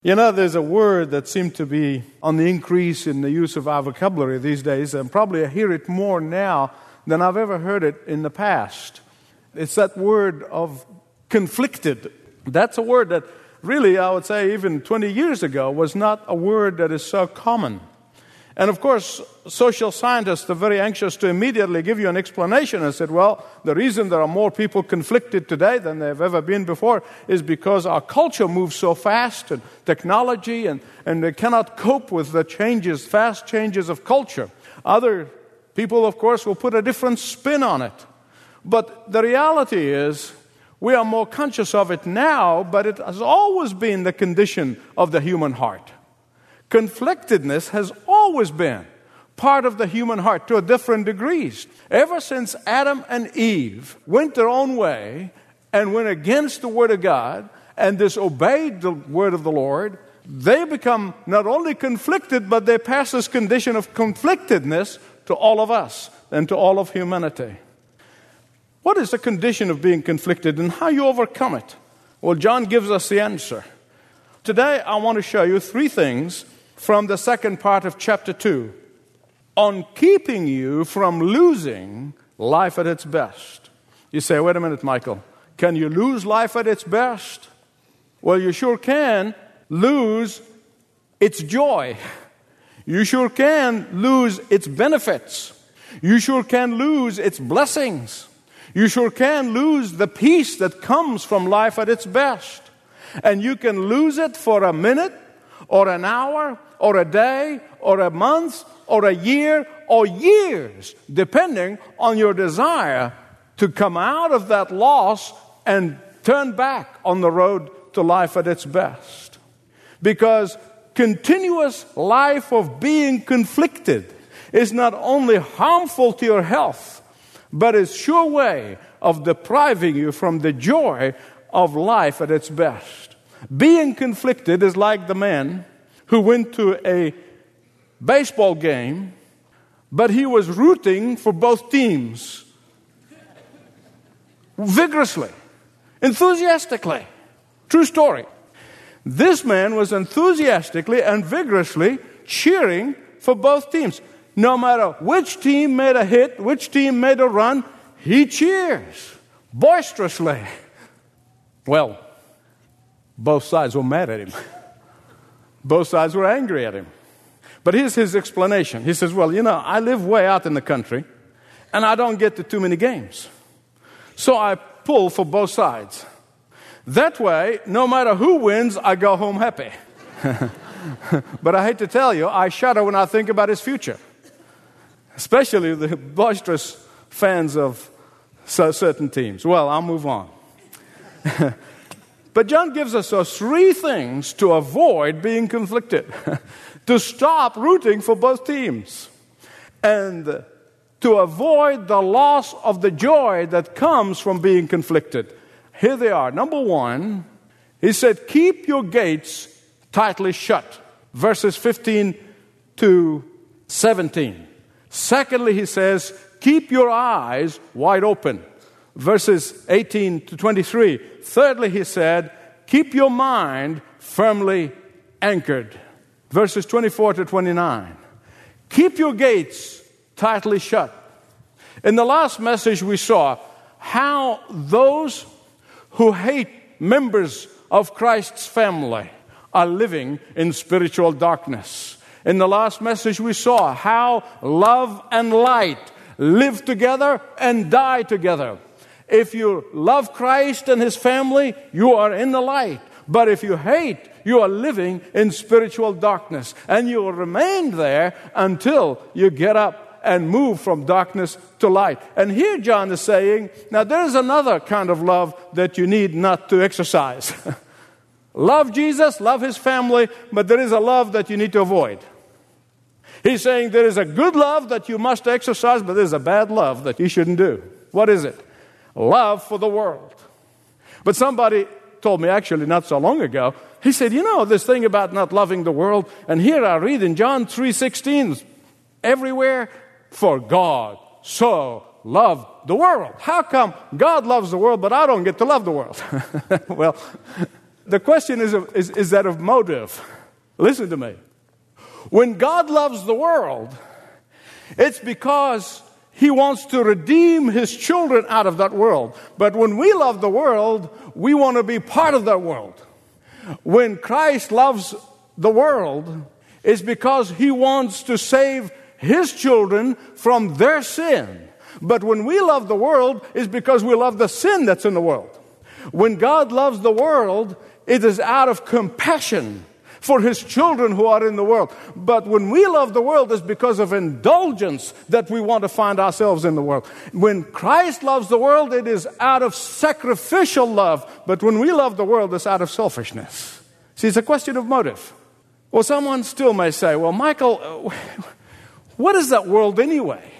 You know, there's a word that seems to be on the increase in the use of our vocabulary these days, and probably I hear it more now than I've ever heard it in the past. It's that word of conflicted. That's a word that really, I would say, even 20 years ago, was not a word that is so common. And of course, social scientists are very anxious to immediately give you an explanation and said, well, the reason there are more people conflicted today than there have ever been before is because our culture moves so fast and technology and, and they cannot cope with the changes, fast changes of culture. Other people, of course, will put a different spin on it. But the reality is, we are more conscious of it now, but it has always been the condition of the human heart. Conflictedness has always been part of the human heart to a different degrees. Ever since Adam and Eve went their own way and went against the Word of God and disobeyed the Word of the Lord, they become not only conflicted, but they pass this condition of conflictedness to all of us and to all of humanity. What is the condition of being conflicted and how you overcome it? Well, John gives us the answer. Today, I want to show you three things from the second part of chapter 2 on keeping you from losing life at its best. You say, wait a minute, Michael, can you lose life at its best? Well, you sure can lose its joy. You sure can lose its benefits. You sure can lose its blessings. You sure can lose the peace that comes from life at its best. And you can lose it for a minute or an hour or a day or a month or a year or years, depending on your desire to come out of that loss and turn back on the road to life at its best. Because continuous life of being conflicted is not only harmful to your health, but is sure way of depriving you from the joy of life at its best. Being conflicted is like the man who went to a baseball game, but he was rooting for both teams vigorously, enthusiastically. True story. This man was enthusiastically and vigorously cheering for both teams. No matter which team made a hit, which team made a run, he cheers boisterously. Well, both sides were mad at him. Both sides were angry at him. But here's his explanation. He says, Well, you know, I live way out in the country, and I don't get to too many games. So I pull for both sides. That way, no matter who wins, I go home happy. but I hate to tell you, I shudder when I think about his future, especially the boisterous fans of certain teams. Well, I'll move on. But John gives us three things to avoid being conflicted, to stop rooting for both teams, and to avoid the loss of the joy that comes from being conflicted. Here they are. Number one, he said, Keep your gates tightly shut. Verses 15 to 17. Secondly, he says, Keep your eyes wide open verses 18 to 23. Thirdly, he said, keep your mind firmly anchored. Verses 24 to 29. Keep your gates tightly shut. In the last message, we saw how those who hate members of Christ's family are living in spiritual darkness. In the last message, we saw how love and light live together and die together. If you love Christ and his family, you are in the light. But if you hate, you are living in spiritual darkness. And you will remain there until you get up and move from darkness to light. And here John is saying, now there's another kind of love that you need not to exercise. love Jesus, love his family, but there is a love that you need to avoid. He's saying there is a good love that you must exercise, but there's a bad love that you shouldn't do. What is it? Love for the world. But somebody told me actually not so long ago, he said, You know, this thing about not loving the world, and here I read in John 3:16, everywhere, for God so loved the world. How come God loves the world, but I don't get to love the world? well, The question is, is, is that of motive. Listen to me. When God loves the world, it's because He wants to redeem His children out of that world. But when we love the world, we want to be part of that world. When Christ loves the world, it's because He wants to save His children from their sin. But when we love the world, it's because we love the sin that's in the world. When God loves the world, it is out of compassion for his children who are in the world. But when we love the world, it's because of indulgence that we want to find ourselves in the world. When Christ loves the world, it is out of sacrificial love. But when we love the world, it's out of selfishness. See, it's a question of motive. Well, someone still may say, well, Michael, what is that world anyway?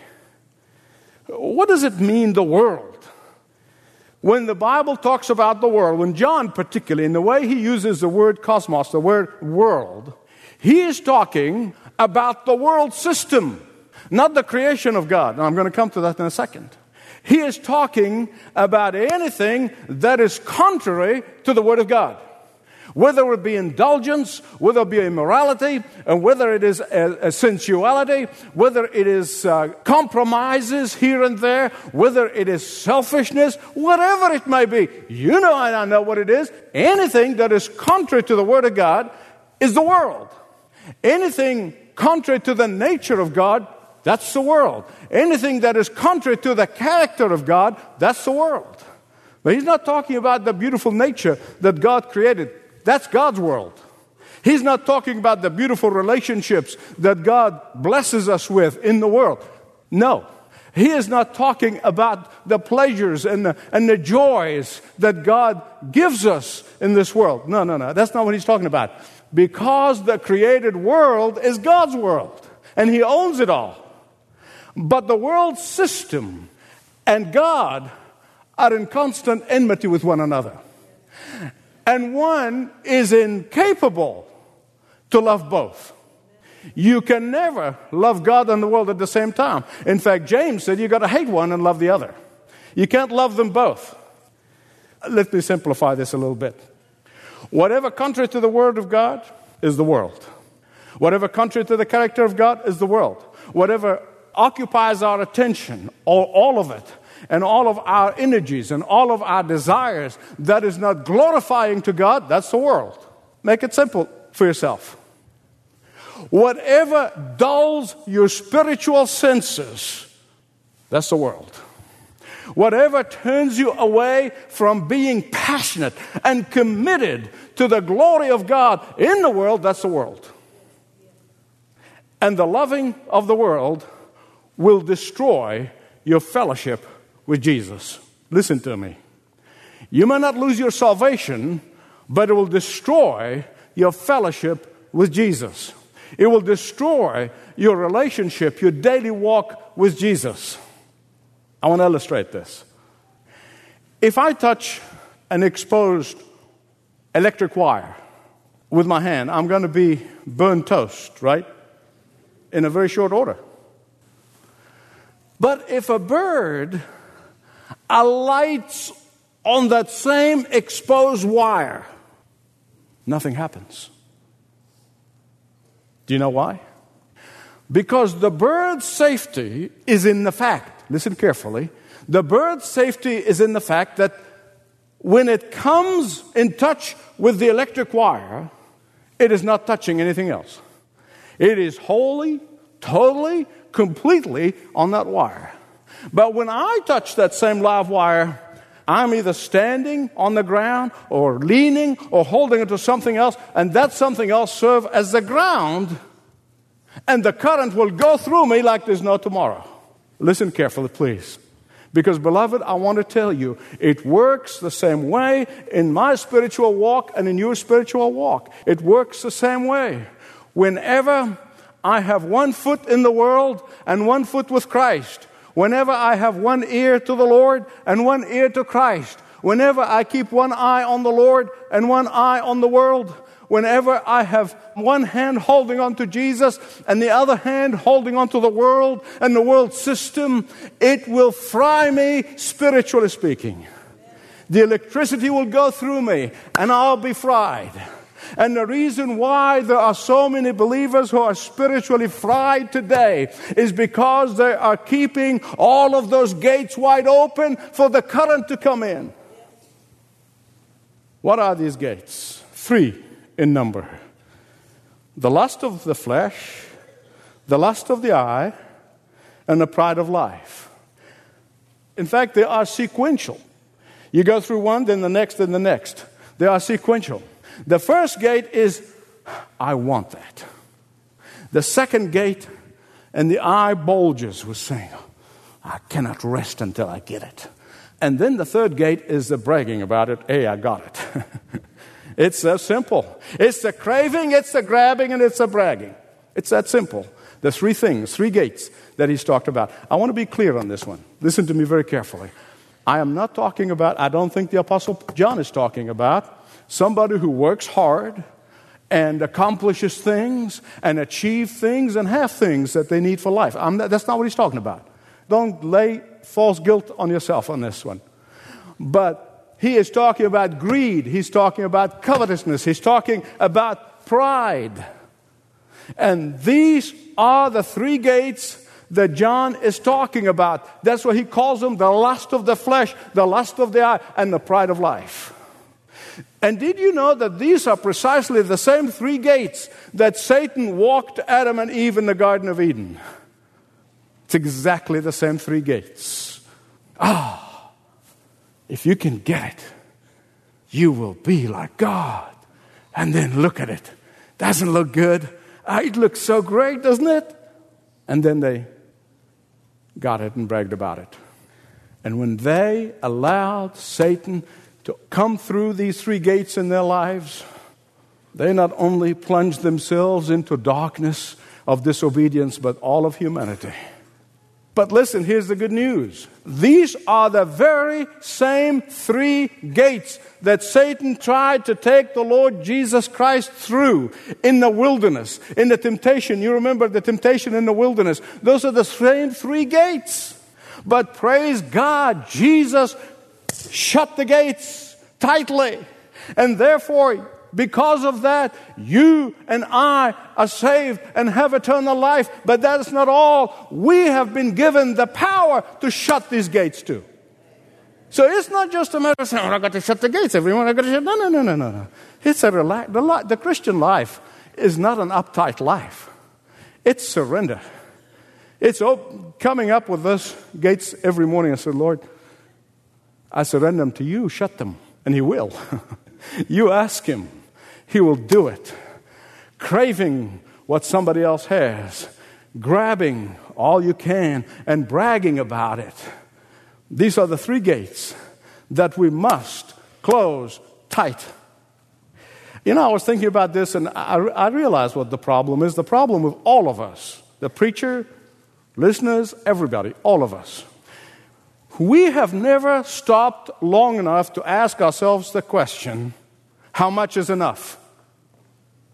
What does it mean, the world? When the Bible talks about the world, when John particularly, in the way he uses the word cosmos, the word world, he is talking about the world system, not the creation of God. Now, I'm going to come to that in a second. He is talking about anything that is contrary to the Word of God whether it be indulgence, whether it be immorality, and whether it is a, a sensuality, whether it is uh, compromises here and there, whether it is selfishness, whatever it may be. You know, I know what it is. Anything that is contrary to the Word of God is the world. Anything contrary to the nature of God, that's the world. Anything that is contrary to the character of God, that's the world. But he's not talking about the beautiful nature that God created. That's God's world. He's not talking about the beautiful relationships that God blesses us with in the world. No. He is not talking about the pleasures and the, and the joys that God gives us in this world. No, no, no. That's not what he's talking about. Because the created world is God's world, and He owns it all. But the world system and God are in constant enmity with one another and one is incapable to love both. You can never love God and the world at the same time. In fact, James said you've got to hate one and love the other. You can't love them both. Let me simplify this a little bit. Whatever contrary to the Word of God is the world. Whatever contrary to the character of God is the world. Whatever occupies our attention, or all of it, and all of our energies and all of our desires that is not glorifying to God, that's the world. Make it simple for yourself. Whatever dulls your spiritual senses, that's the world. Whatever turns you away from being passionate and committed to the glory of God in the world, that's the world. And the loving of the world will destroy your fellowship with Jesus. Listen to me. You may not lose your salvation, but it will destroy your fellowship with Jesus. It will destroy your relationship, your daily walk with Jesus. I want to illustrate this. If I touch an exposed electric wire with my hand, I'm going to be burned toast, right? In a very short order. But if a bird alights on that same exposed wire, nothing happens. Do you know why? Because the bird's safety is in the fact, listen carefully, the bird's safety is in the fact that when it comes in touch with the electric wire, it is not touching anything else. It is wholly, totally, completely on that wire. But when I touch that same live wire, I'm either standing on the ground or leaning or holding it to something else, and that something else serve as the ground, and the current will go through me like there's no tomorrow. Listen carefully, please. Because, beloved, I want to tell you, it works the same way in my spiritual walk and in your spiritual walk. It works the same way. Whenever I have one foot in the world and one foot with Christ, whenever I have one ear to the Lord and one ear to Christ, whenever I keep one eye on the Lord and one eye on the world, whenever I have one hand holding on to Jesus and the other hand holding on to the world and the world system, it will fry me spiritually speaking. The electricity will go through me and I'll be fried. And the reason why there are so many believers who are spiritually fried today is because they are keeping all of those gates wide open for the current to come in. What are these gates? Three in number the lust of the flesh, the lust of the eye, and the pride of life. In fact, they are sequential. You go through one, then the next, then the next. They are sequential. The first gate is, I want that. The second gate, and the eye bulges with saying, I cannot rest until I get it. And then the third gate is the bragging about it. Hey, I got it. it's so simple. It's the craving, it's the grabbing, and it's the bragging. It's that simple. The three things, three gates that he's talked about. I want to be clear on this one. Listen to me very carefully. I am not talking about, I don't think the Apostle John is talking about somebody who works hard and accomplishes things and achieve things and have things that they need for life. Not, that's not what he's talking about. Don't lay false guilt on yourself on this one. But he is talking about greed, he's talking about covetousness, he's talking about pride. And these are the three gates that John is talking about. That's what he calls them the lust of the flesh, the lust of the eye, and the pride of life. And did you know that these are precisely the same three gates that Satan walked Adam and Eve in the Garden of Eden? It's exactly the same three gates. Ah, if you can get it, you will be like God. And then look at it. Doesn't look good. Ah, it looks so great, doesn't it? And then they got it and bragged about it. And when they allowed Satan to come through these three gates in their lives, they not only plunged themselves into darkness of disobedience, but all of humanity. But listen, here's the good news. These are the very same three gates that Satan tried to take the Lord Jesus Christ through in the wilderness, in the temptation. You remember the temptation in the wilderness. Those are the same three gates. But praise God, Jesus shut the gates tightly. And therefore, because of that, you and I are saved and have eternal life. But that is not all. We have been given the power to shut these gates too. So it's not just a matter of saying, oh, I got to shut the gates. Everyone, I've got to shut. No, no, no, no, no, no. It's a relax. The, li- the Christian life is not an uptight life. It's surrender. It's op- coming up with those gates every morning and say, Lord, I surrender them to you, shut them. And He will. you ask Him, He will do it. Craving what somebody else has, grabbing all you can, and bragging about it. These are the three gates that we must close tight. You know, I was thinking about this and I, I realized what the problem is. The problem with all of us, the preacher, listeners, everybody, all of us we have never stopped long enough to ask ourselves the question how much is enough?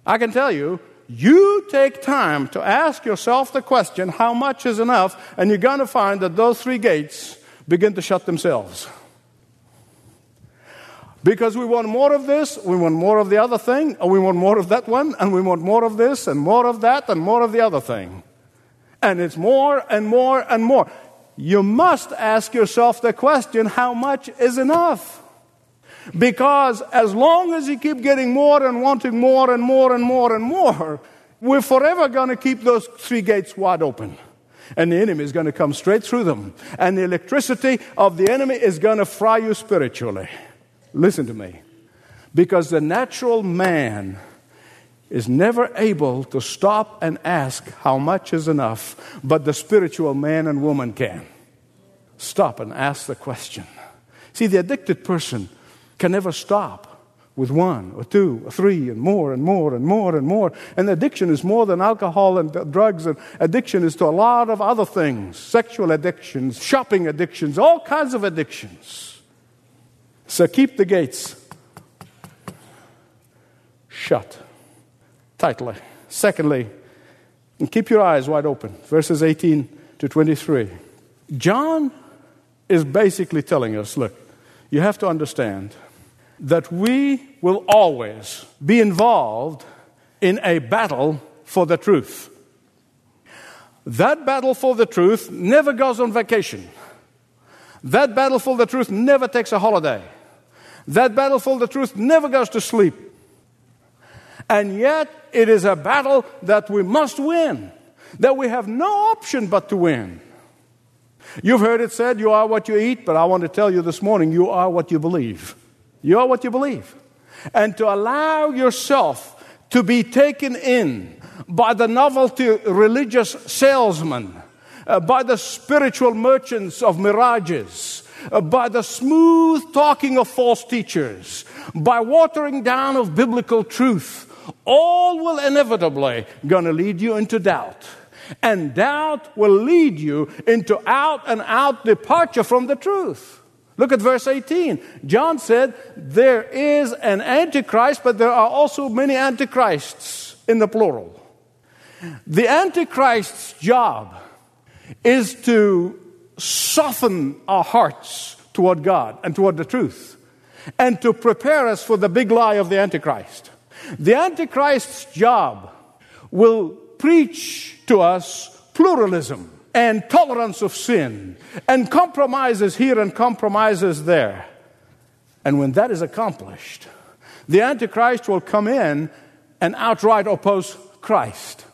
I can tell you, you take time to ask yourself the question how much is enough, and you're going to find that those three gates begin to shut themselves. Because we want more of this, we want more of the other thing, and we want more of that one, and we want more of this, and more of that, and more of the other thing. And it's more and more and more you must ask yourself the question how much is enough? Because as long as you keep getting more and wanting more and more and more and more, we're forever going to keep those three gates wide open. And the enemy is going to come straight through them. And the electricity of the enemy is going to fry you spiritually. Listen to me. Because the natural man is never able to stop and ask how much is enough, but the spiritual man and woman can. Stop and ask the question. See, the addicted person can never stop with one or two or three and more and more and more and more. And addiction is more than alcohol and drugs. And addiction is to a lot of other things sexual addictions, shopping addictions, all kinds of addictions. So keep the gates shut tightly. Secondly, and keep your eyes wide open. Verses 18 to 23. John is basically telling us look, you have to understand that we will always be involved in a battle for the truth. That battle for the truth never goes on vacation. That battle for the truth never takes a holiday. That battle for the truth never goes to sleep. And yet, it is a battle that we must win, that we have no option but to win. You've heard it said, You are what you eat, but I want to tell you this morning, you are what you believe. You are what you believe. And to allow yourself to be taken in by the novelty religious salesman, uh, by the spiritual merchants of mirages, uh, by the smooth talking of false teachers, by watering down of biblical truth, all will inevitably going to lead you into doubt. And doubt will lead you into out and out departure from the truth. Look at verse 18. John said, There is an antichrist, but there are also many antichrists in the plural. The antichrist's job is to soften our hearts toward God and toward the truth, and to prepare us for the big lie of the antichrist. The antichrist's job will preach to us pluralism and tolerance of sin and compromises here and compromises there. And when that is accomplished, the Antichrist will come in and outright oppose Christ.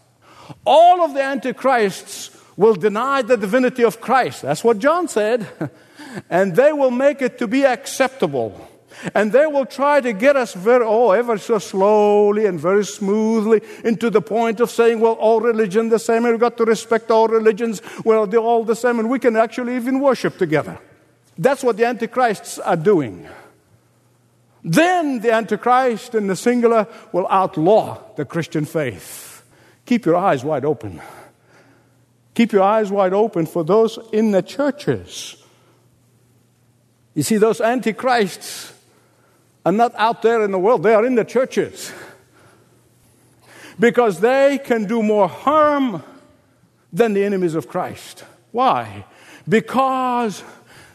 All of the Antichrists will deny the divinity of Christ. That's what John said. and they will make it to be acceptable and they will try to get us very, oh, ever so slowly and very smoothly into the point of saying, well, all religion the same, and we've got to respect all religions. Well, they're all the same, and we can actually even worship together. That's what the Antichrists are doing. Then the Antichrist in the singular will outlaw the Christian faith. Keep your eyes wide open. Keep your eyes wide open for those in the churches. You see, those antichrists are not out there in the world, they are in the churches. Because they can do more harm than the enemies of Christ. Why? Because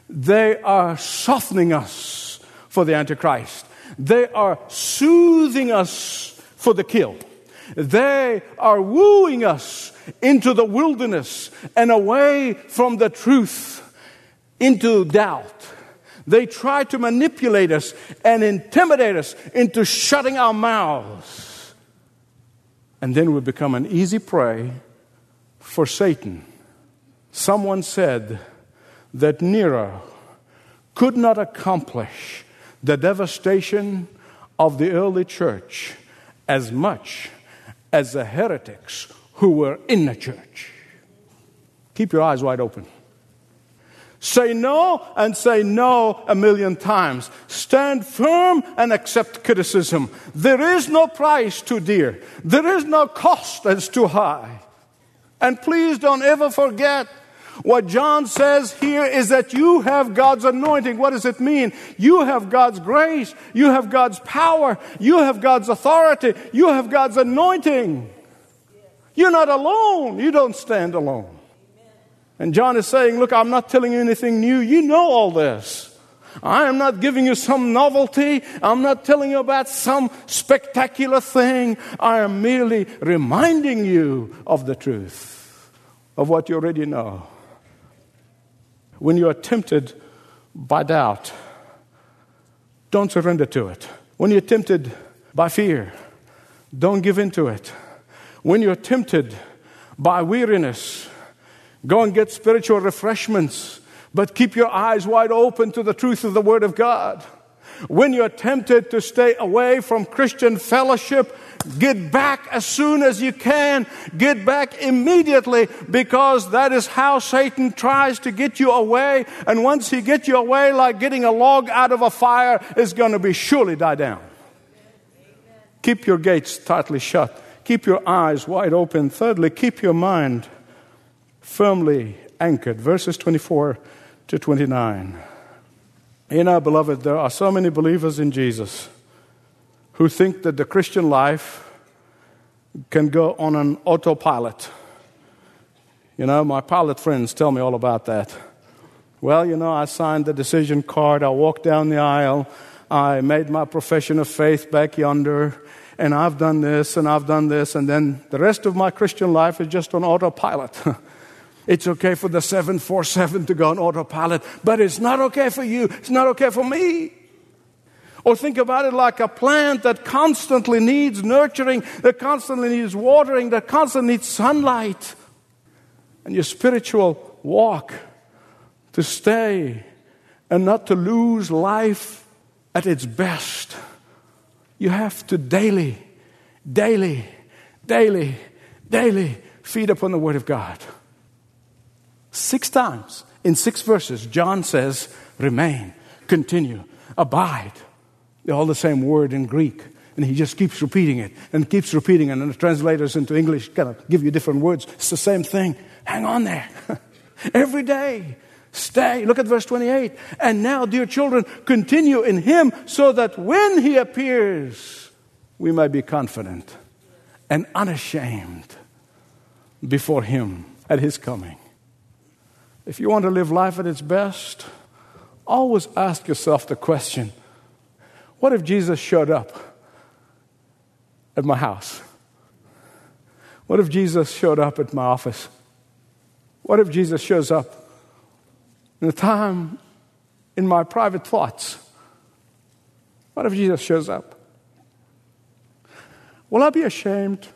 they are softening us for the Antichrist. They are soothing us for the kill. They are wooing us into the wilderness and away from the truth into doubt they try to manipulate us and intimidate us into shutting our mouths. And then we become an easy prey for Satan. Someone said that Nero could not accomplish the devastation of the early church as much as the heretics who were in the church. Keep your eyes wide open. Say no and say no a million times. Stand firm and accept criticism. There is no price too dear. There is no cost that's too high. And please don't ever forget what John says here is that you have God's anointing. What does it mean? You have God's grace. You have God's power. You have God's authority. You have God's anointing. You're not alone. You don't stand alone. And John is saying, Look, I'm not telling you anything new. You know all this. I am not giving you some novelty. I'm not telling you about some spectacular thing. I am merely reminding you of the truth, of what you already know. When you are tempted by doubt, don't surrender to it. When you're tempted by fear, don't give in to it. When you're tempted by weariness, Go and get spiritual refreshments, but keep your eyes wide open to the truth of the Word of God. When you're tempted to stay away from Christian fellowship, get back as soon as you can. Get back immediately because that is how Satan tries to get you away. And once he gets you away, like getting a log out of a fire, is going to be surely die down. Keep your gates tightly shut. Keep your eyes wide open. Thirdly, keep your mind firmly anchored. Verses 24 to 29. You know, beloved, there are so many believers in Jesus who think that the Christian life can go on an autopilot. You know, my pilot friends tell me all about that. Well, you know, I signed the decision card, I walked down the aisle, I made my profession of faith back yonder, and I've done this and I've done this, and then the rest of my Christian life is just on autopilot. it's okay for the 747 to go on autopilot, but it's not okay for you, it's not okay for me. Or think about it like a plant that constantly needs nurturing, that constantly needs watering, that constantly needs sunlight. And your spiritual walk to stay and not to lose life at its best. You have to daily, daily, daily, daily feed upon the Word of God. Six times in six verses, John says, remain, continue, abide. All the same word in Greek. And he just keeps repeating it and keeps repeating it. And the translators into English kind of give you different words. It's the same thing. Hang on there. Every day. Stay. Look at verse 28. And now, dear children, continue in him so that when he appears, we may be confident and unashamed before him at his coming. If you want to live life at its best, always ask yourself the question what if Jesus showed up at my house? What if Jesus showed up at my office? What if Jesus shows up in the time in my private thoughts? What if Jesus shows up? Will I be ashamed?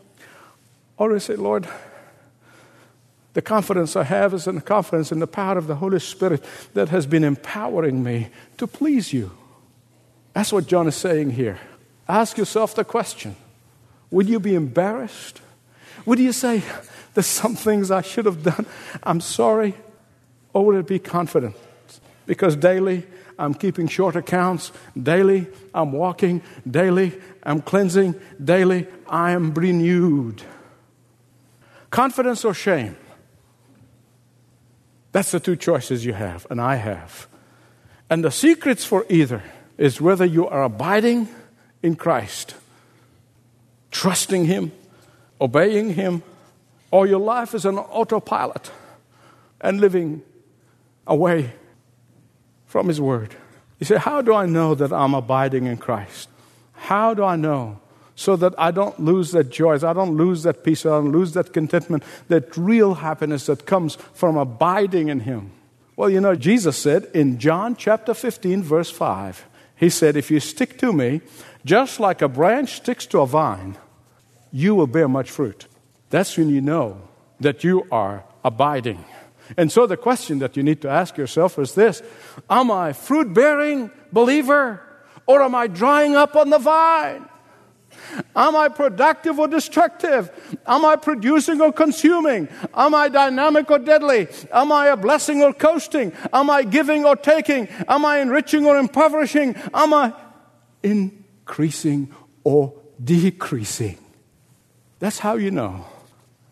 Or will I say, Lord, the confidence I have is in the confidence in the power of the Holy Spirit that has been empowering me to please you. That's what John is saying here. Ask yourself the question Would you be embarrassed? Would you say, There's some things I should have done? I'm sorry. Or would it be confident? Because daily I'm keeping short accounts, daily I'm walking, daily I'm cleansing, daily I am renewed. Confidence or shame? That's the two choices you have, and I have. And the secrets for either is whether you are abiding in Christ, trusting Him, obeying Him, or your life is an autopilot and living away from His Word. You say, How do I know that I'm abiding in Christ? How do I know? So that I don't lose that joy, I don't lose that peace, I don't lose that contentment, that real happiness that comes from abiding in Him. Well, you know, Jesus said in John chapter 15, verse 5, he said, If you stick to me, just like a branch sticks to a vine, you will bear much fruit. That's when you know that you are abiding. And so the question that you need to ask yourself is this Am I fruit bearing believer or am I drying up on the vine? Am I productive or destructive? Am I producing or consuming? Am I dynamic or deadly? Am I a blessing or coasting? Am I giving or taking? Am I enriching or impoverishing? Am I increasing or decreasing? That's how you know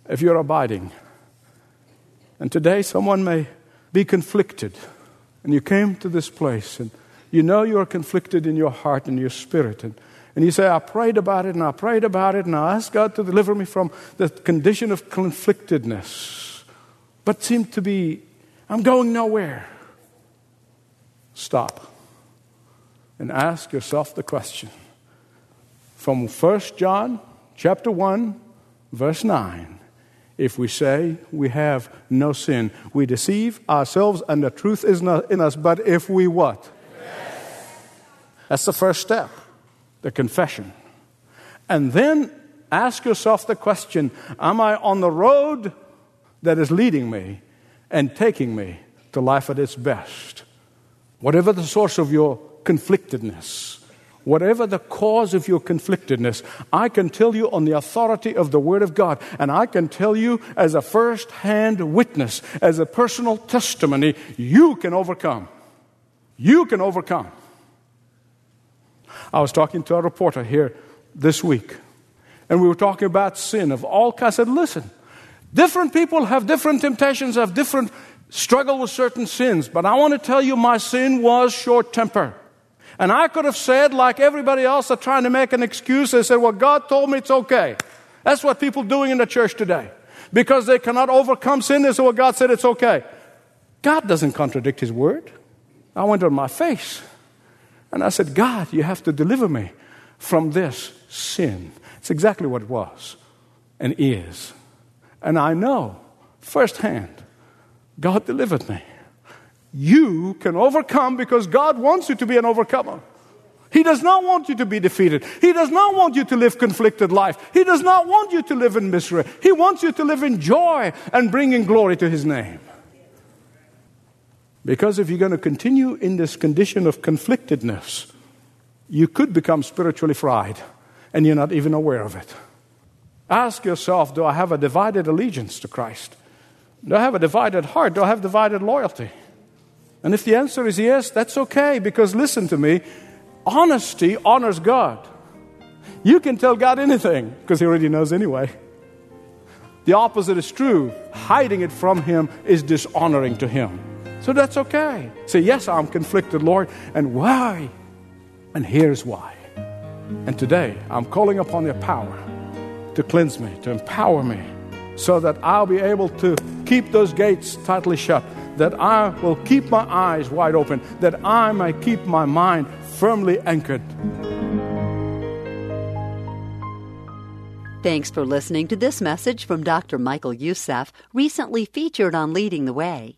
if you're abiding. And today, someone may be conflicted, and you came to this place, and you know you are conflicted in your heart and your spirit. And and you say, I prayed about it and I prayed about it and I asked God to deliver me from the condition of conflictedness, but seemed to be, I'm going nowhere. Stop and ask yourself the question. From 1 John chapter 1, verse 9. If we say we have no sin, we deceive ourselves and the truth is not in us. But if we what? Yes. That's the first step the confession. And then ask yourself the question Am I on the road that is leading me and taking me to life at its best? Whatever the source of your conflictedness, whatever the cause of your conflictedness, I can tell you on the authority of the Word of God, and I can tell you as a first hand witness, as a personal testimony, you can overcome. You can overcome. I was talking to a reporter here this week, and we were talking about sin of all kinds. I said, listen, different people have different temptations, have different struggle with certain sins, but I want to tell you my sin was short temper. And I could have said, like everybody else, are trying to make an excuse. They said, Well, God told me it's okay. That's what people doing in the church today. Because they cannot overcome sin, they say, Well, God said it's okay. God doesn't contradict His word. I went on my face and I said, God, you have to deliver me from this sin. It's exactly what it was and is. And I know firsthand, God delivered me. You can overcome because God wants you to be an overcomer. He does not want you to be defeated. He does not want you to live conflicted life. He does not want you to live in misery. He wants you to live in joy and bringing glory to his name. Because if you're going to continue in this condition of conflictedness, you could become spiritually fried and you're not even aware of it. Ask yourself do I have a divided allegiance to Christ? Do I have a divided heart? Do I have divided loyalty? And if the answer is yes, that's okay because listen to me honesty honors God. You can tell God anything because He already knows anyway. The opposite is true. Hiding it from Him is dishonoring to Him. So that's okay. Say, Yes, I'm conflicted, Lord. And why? And here's why. And today, I'm calling upon your power to cleanse me, to empower me, so that I'll be able to keep those gates tightly shut, that I will keep my eyes wide open, that I may keep my mind firmly anchored. Thanks for listening to this message from Dr. Michael Youssef, recently featured on Leading the Way.